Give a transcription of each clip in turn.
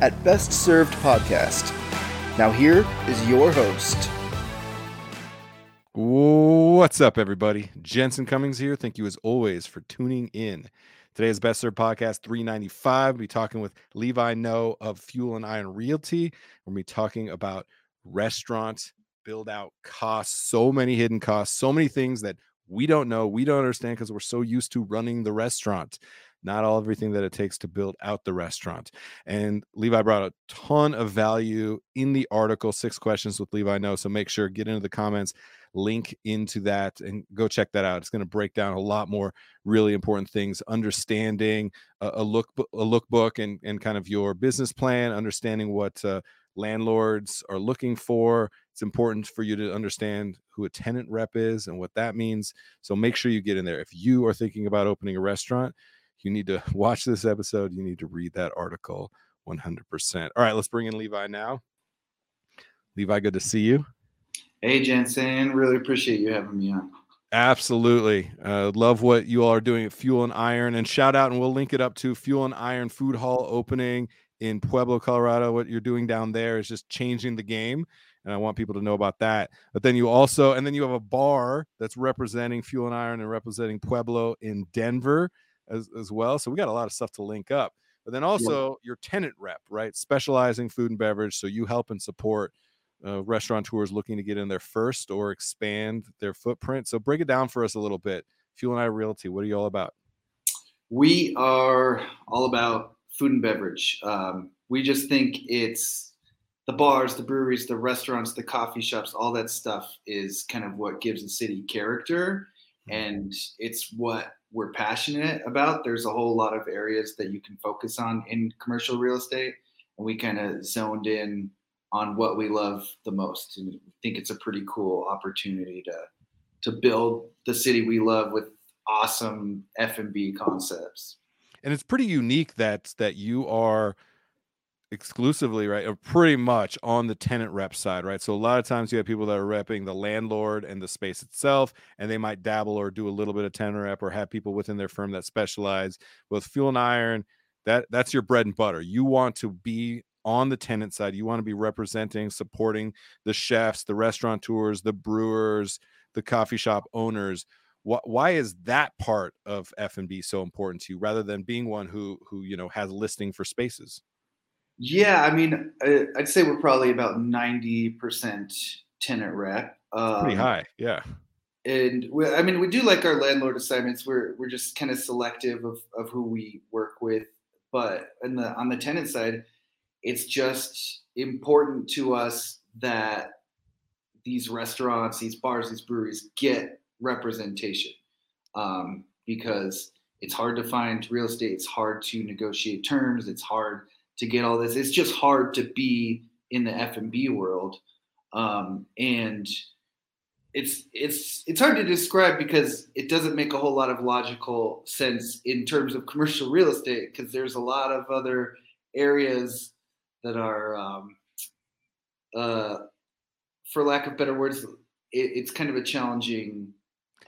at Best Served Podcast. Now, here is your host. What's up, everybody? Jensen Cummings here. Thank you, as always, for tuning in. Today's Best Served Podcast 395. We'll be talking with Levi No of Fuel and Iron Realty. We'll be talking about restaurant build out costs, so many hidden costs, so many things that we don't know, we don't understand because we're so used to running the restaurant not all everything that it takes to build out the restaurant. And Levi brought a ton of value in the article, six questions with Levi No. So make sure get into the comments, link into that, and go check that out. It's going to break down a lot more really important things, understanding a, a look a lookbook and and kind of your business plan, understanding what uh, landlords are looking for. It's important for you to understand who a tenant rep is and what that means. So make sure you get in there. If you are thinking about opening a restaurant, you need to watch this episode. You need to read that article 100%. All right, let's bring in Levi now. Levi, good to see you. Hey, Jensen. Really appreciate you having me on. Absolutely. Uh, love what you all are doing at Fuel and Iron. And shout out, and we'll link it up to Fuel and Iron Food Hall opening in Pueblo, Colorado. What you're doing down there is just changing the game. And I want people to know about that. But then you also, and then you have a bar that's representing Fuel and Iron and representing Pueblo in Denver as, as well. So we got a lot of stuff to link up. But then also yeah. your tenant rep, right? Specializing food and beverage. So you help and support uh, restaurateurs looking to get in there first or expand their footprint. So break it down for us a little bit. Fuel and Iron Realty, what are you all about? We are all about food and beverage. Um, we just think it's the bars, the breweries, the restaurants, the coffee shops, all that stuff is kind of what gives the city character. And it's what we're passionate about. There's a whole lot of areas that you can focus on in commercial real estate, and we kind of zoned in on what we love the most, and think it's a pretty cool opportunity to to build the city we love with awesome F and B concepts. And it's pretty unique that that you are exclusively right or pretty much on the tenant rep side right? So a lot of times you have people that are repping the landlord and the space itself and they might dabble or do a little bit of tenant rep or have people within their firm that specialize with fuel and iron. That that's your bread and butter. You want to be on the tenant side. You want to be representing supporting the chefs the restaurateurs the brewers the coffee shop owners. Why is that part of f&b so important to you rather than being one who who you know has listing for spaces yeah, I mean, I'd say we're probably about ninety percent tenant rep. Um, pretty high, yeah. And we, I mean, we do like our landlord assignments. We're we're just kind of selective of of who we work with. But on the on the tenant side, it's just important to us that these restaurants, these bars, these breweries get representation um, because it's hard to find real estate. It's hard to negotiate terms. It's hard to get all this. It's just hard to be in the F and B world, um, and it's it's it's hard to describe because it doesn't make a whole lot of logical sense in terms of commercial real estate because there's a lot of other areas that are, um, uh, for lack of better words, it, it's kind of a challenging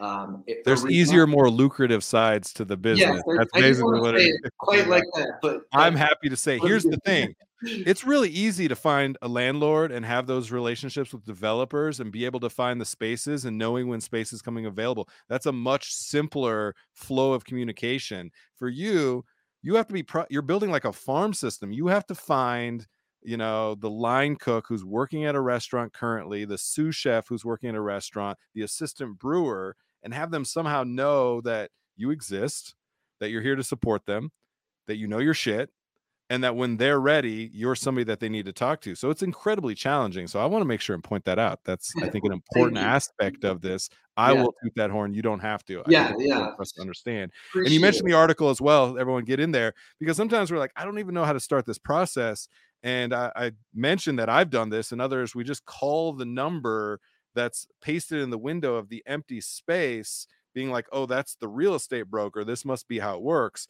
um, it, There's easier, more lucrative sides to the business. That's basically what it is. Quite like that, but I'm happy to say. Here's the thing: it's really easy to find a landlord and have those relationships with developers and be able to find the spaces and knowing when space is coming available. That's a much simpler flow of communication for you. You have to be. Pro- you're building like a farm system. You have to find you know the line cook who's working at a restaurant currently the sous chef who's working at a restaurant the assistant brewer and have them somehow know that you exist, that you're here to support them, that you know your shit, and that when they're ready, you're somebody that they need to talk to. So it's incredibly challenging. So I want to make sure and point that out. That's I think an important aspect of this. I yeah. will toot that horn. You don't have to. Yeah, yeah. For us to understand. Appreciate and you mentioned the article as well. Everyone get in there because sometimes we're like, I don't even know how to start this process. And I, I mentioned that I've done this, and others we just call the number that's pasted in the window of the empty space, being like, "Oh, that's the real estate broker. This must be how it works."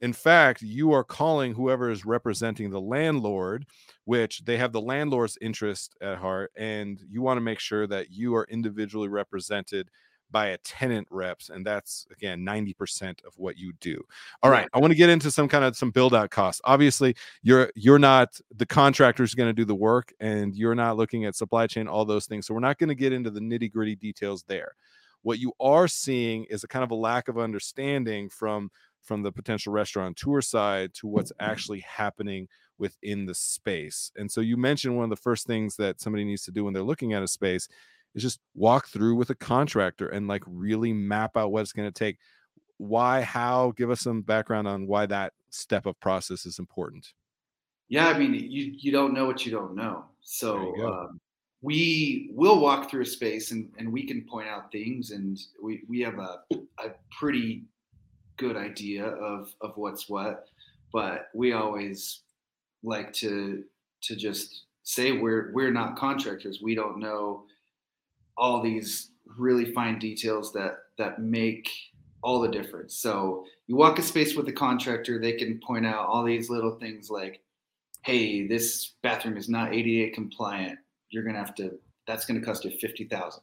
In fact, you are calling whoever is representing the landlord, which they have the landlord's interest at heart, and you want to make sure that you are individually represented by a tenant reps and that's again 90% of what you do. All right i want to get into some kind of some build out costs. Obviously you're you're not the contractor is going to do the work and you're not looking at supply chain all those things so we're not going to get into the nitty gritty details there. What you are seeing is a kind of a lack of understanding from from the potential restaurateur side to what's actually happening within the space and so you mentioned one of the first things that somebody needs to do when they're looking at a space is just walk through with a contractor and like really map out what it's going to take. Why how give us some background on why that step of process is important. Yeah i mean you you don't know what you don't know. So um, we will walk through a space and, and we can point out things and we, we have a, a pretty good idea of of what's what but we always like to to just say we're we're not contractors. We don't know all these really fine details that that make all the difference. So you walk a space with a contractor, they can point out all these little things like, hey, this bathroom is not ADA compliant. You're gonna have to. That's gonna cost you fifty thousand.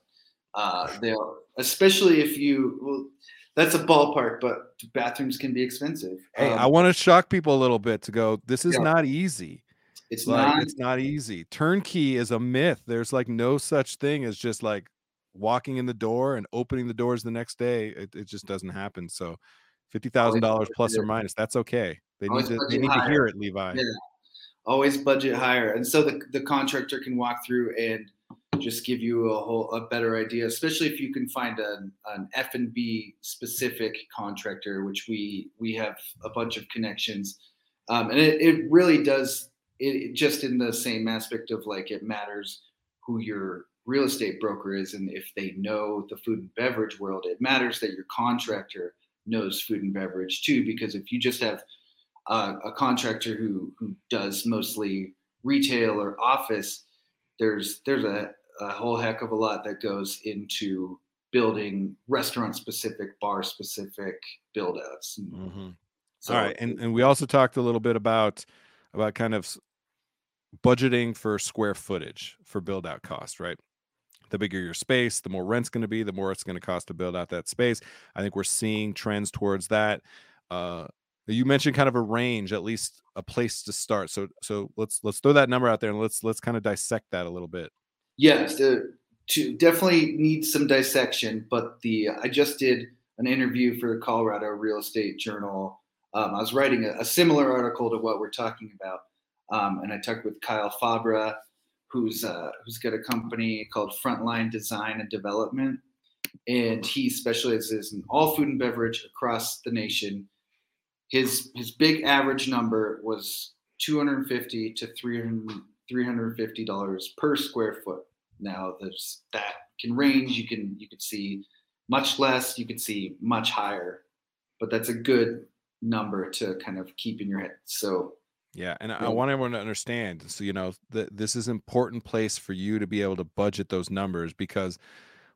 Uh, they'll, especially if you. Well, that's a ballpark, but bathrooms can be expensive. Hey, um, I want to shock people a little bit to go. This is yeah. not easy. It's like not. it's not easy. Turnkey is a myth. There's like no such thing as just like walking in the door and opening the doors the next day. It, it just doesn't happen. So fifty thousand dollars plus or minus, that's okay. They need to they need higher. to hear it, Levi. Yeah. Always budget higher. And so the, the contractor can walk through and just give you a whole a better idea, especially if you can find an, an F and B specific contractor, which we we have a bunch of connections. Um, and it, it really does it, just in the same aspect of like it matters who your real estate broker is and if they know the food and beverage world it matters that your contractor knows food and beverage too because if you just have uh, a contractor who who does mostly retail or office there's there's a, a whole heck of a lot that goes into building restaurant specific bar specific build outs mm-hmm. so, all right and, and we also talked a little bit about about kind of budgeting for square footage for build out cost, right? The bigger your space, the more rent's going to be, the more it's going to cost to build out that space. I think we're seeing trends towards that. Uh, you mentioned kind of a range, at least a place to start. So, so let's let's throw that number out there and let's let's kind of dissect that a little bit. Yes, the, to definitely need some dissection. But the I just did an interview for Colorado Real Estate Journal. Um, I was writing a, a, similar article to what we're talking about, um, and I talked with Kyle Fabra, who's uh, who's got a company called Frontline Design and Development, and he specializes in all food and beverage across the nation. His his big average number was 250 to 300 350 dollars per square foot. Now there's that can range. You can you could see much less. You could see much higher, but that's a good number to kind of keep in your head. So yeah, and I want everyone to understand. So you know, th- this is important place for you to be able to budget those numbers because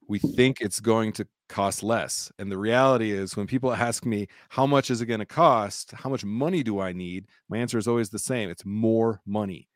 we think it's going to cost less. And the reality is, when people ask me how much is it going to cost, how much money do I need, my answer is always the same: it's more money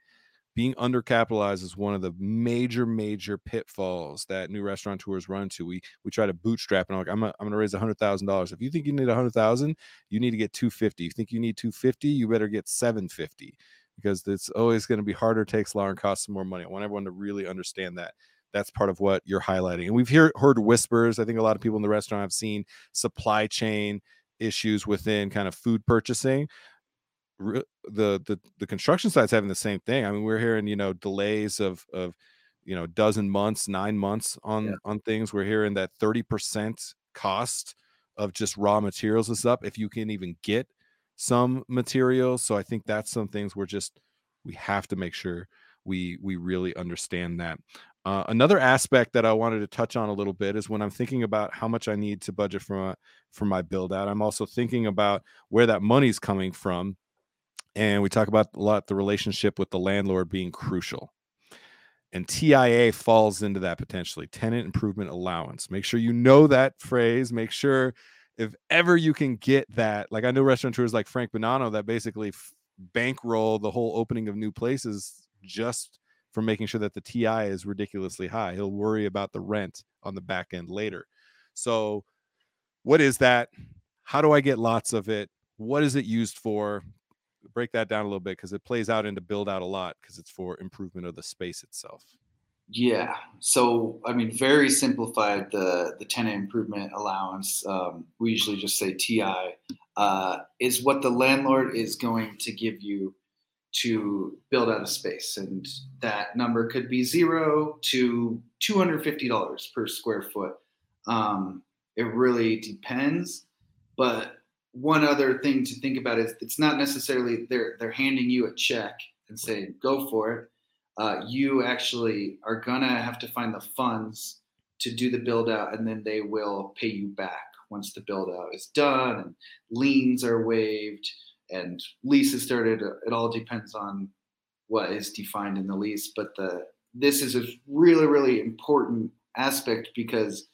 being undercapitalized is one of the major major pitfalls that new restaurateurs run to we we try to bootstrap and I'm like i'm, a, I'm gonna raise a hundred thousand dollars. If you think you need a hundred thousand you need to get 250 you think you need 250 you better get 750 because it's always going to be harder takes longer and costs more money. I want everyone to really understand that. That's part of what you're highlighting and we've hear, heard whispers. I think a lot of people in the restaurant have seen supply chain issues within kind of food purchasing the the the construction sites having the same thing. I mean, we're hearing you know delays of of you know dozen months, nine months on yeah. on things. We're hearing that thirty percent cost of just raw materials is up if you can even get some materials. So I think that's some things we're just we have to make sure we we really understand that. Uh, another aspect that I wanted to touch on a little bit is when I'm thinking about how much I need to budget for my for my build out. I'm also thinking about where that money's coming from and we talk about a lot the relationship with the landlord being crucial. And TIA falls into that potentially tenant improvement allowance. Make sure you know that phrase. Make sure if ever you can get that, like I know restaurateurs like Frank Bonanno that basically f- bankroll the whole opening of new places just for making sure that the TI is ridiculously high. He'll worry about the rent on the back end later. So, what is that? How do I get lots of it? What is it used for? Break that down a little bit because it plays out into build out a lot because it's for improvement of the space itself. Yeah. So, I mean, very simplified the the tenant improvement allowance. Um, we usually just say TI uh, is what the landlord is going to give you to build out a space, and that number could be zero to two hundred fifty dollars per square foot. Um, it really depends, but one other thing to think about is it's not necessarily they're they're handing you a check and saying go for it uh, you actually are gonna have to find the funds to do the build out, and then they will pay you back once the build out is done and liens are waived and leases started. It all depends on what is defined in the lease, but the this is a really really important aspect because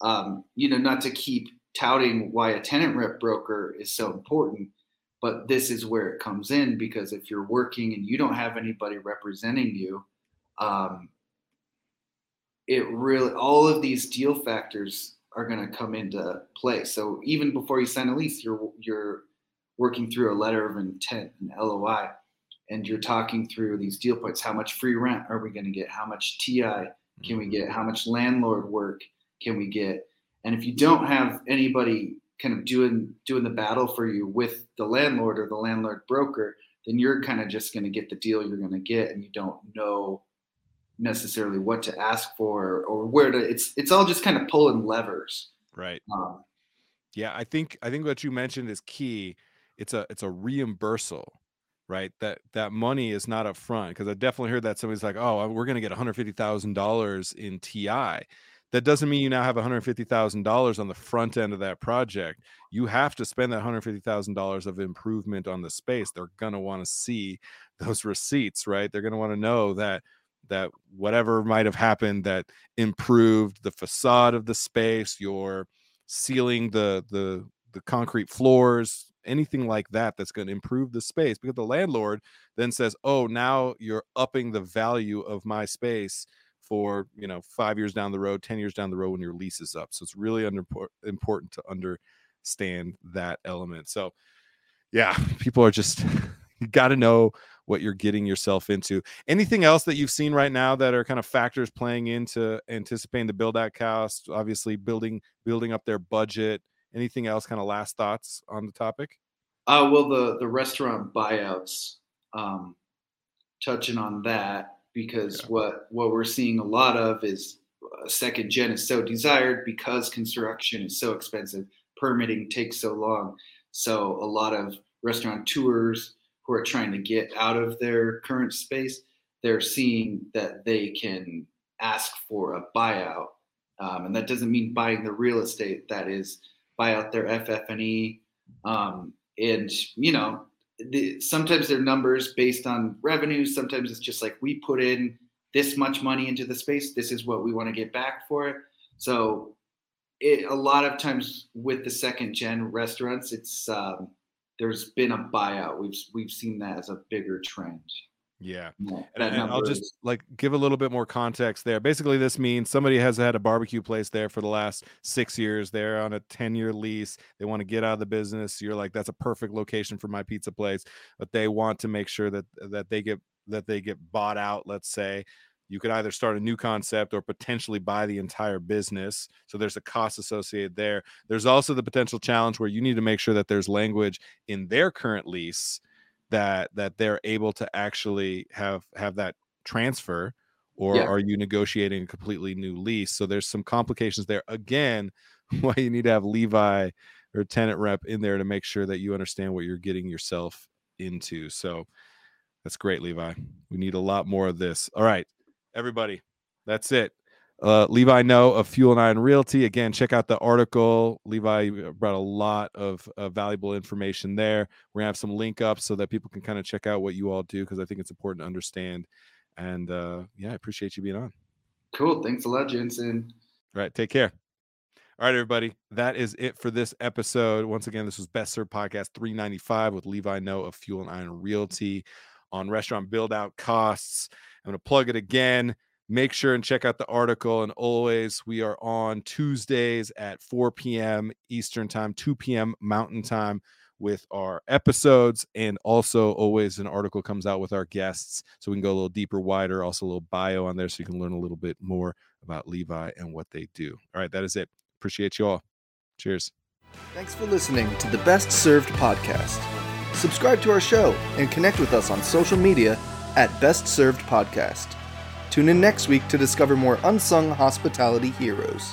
um, you know not to keep touting why a tenant rep broker is so important but this is where it comes in because if you're working and you don't have anybody representing you um, it really all of these deal factors are going to come into play. So even before you sign a lease you're you're working through a letter of intent an loi and you're talking through these deal points. How much free rent are we going to get? How much ti can we get? How much landlord work can we get and if you don't have anybody kind of doing doing the battle for you with the landlord or the landlord broker, then you're kind of just going to get the deal you're going to get, and you don't know necessarily what to ask for or where to. It's it's all just kind of pulling levers. Right. Um, yeah, I think I think what you mentioned is key. It's a it's a reimbursal right that that money is not up front because i definitely heard that somebody's like oh we're going to get $150000 in ti that doesn't mean you now have $150,000 on the front end of that project. You have to spend that $150,000 of improvement on the space. They're going to want to see those receipts, right? They're going to want to know that that whatever might have happened that improved the facade of the space, your sealing the the the concrete floors, anything like that that's going to improve the space because the landlord then says, "Oh, now you're upping the value of my space." For you know five years down the road, ten years down the road when your lease is up. So it's really under, important to understand that element. So yeah, people are just you got to know what you're getting yourself into. Anything else that you've seen right now that are kind of factors playing into anticipating the build out cost? Obviously, building building up their budget. Anything else? Kind of last thoughts on the topic? Uh, well, the the restaurant buyouts. Um, touching on that, because yeah. what what we're seeing a lot of is uh, second gen is so desired because construction is so expensive permitting takes so long so a lot of restaurateurs who are trying to get out of their current space they're seeing that they can ask for a buyout um, and that doesn't mean buying the real estate that is buy out their ff&e um, and you know the, sometimes they're numbers based on revenue. Sometimes it's just like we put in this much money into the space. This is what we want to get back for it. So it, a lot of times with the second gen restaurants, it's um, there's been a buyout. We've we've seen that as a bigger trend. Yeah. and, and I'll just like give a little bit more context there. Basically, this means somebody has had a barbecue place there for the last six years. They're on a 10 year lease. They want to get out of the business. You're like, that's a perfect location for my pizza place. But they want to make sure that that they get that they get bought out, let's say. You could either start a new concept or potentially buy the entire business. So there's a cost associated there. There's also the potential challenge where you need to make sure that there's language in their current lease that that they're able to actually have have that transfer or yeah. are you negotiating a completely new lease? So there's some complications there. Again why you need to have levi or tenant rep in there to make sure that you understand what you're getting yourself into. So that's great levi. We need a lot more of this. All right everybody that's it uh, Levi No of Fuel and Iron Realty. Again, check out the article. Levi brought a lot of uh, valuable information there. We're gonna have some link ups so that people can kind of check out what you all do because I think it's important to understand. And uh, yeah, I appreciate you being on. Cool. Thanks a lot, Jensen. All right. Take care. All right, everybody. That is it for this episode. Once again, this was Best Served Podcast 395 with Levi No of Fuel and Iron Realty on restaurant build out costs. I'm going to plug it again. Make sure and check out the article. And always, we are on Tuesdays at 4 p.m. Eastern Time, 2 p.m. Mountain Time with our episodes. And also, always an article comes out with our guests. So we can go a little deeper, wider, also a little bio on there so you can learn a little bit more about Levi and what they do. All right, that is it. Appreciate you all. Cheers. Thanks for listening to the Best Served podcast. Subscribe to our show and connect with us on social media at Best Served Podcast. Tune in next week to discover more unsung hospitality heroes.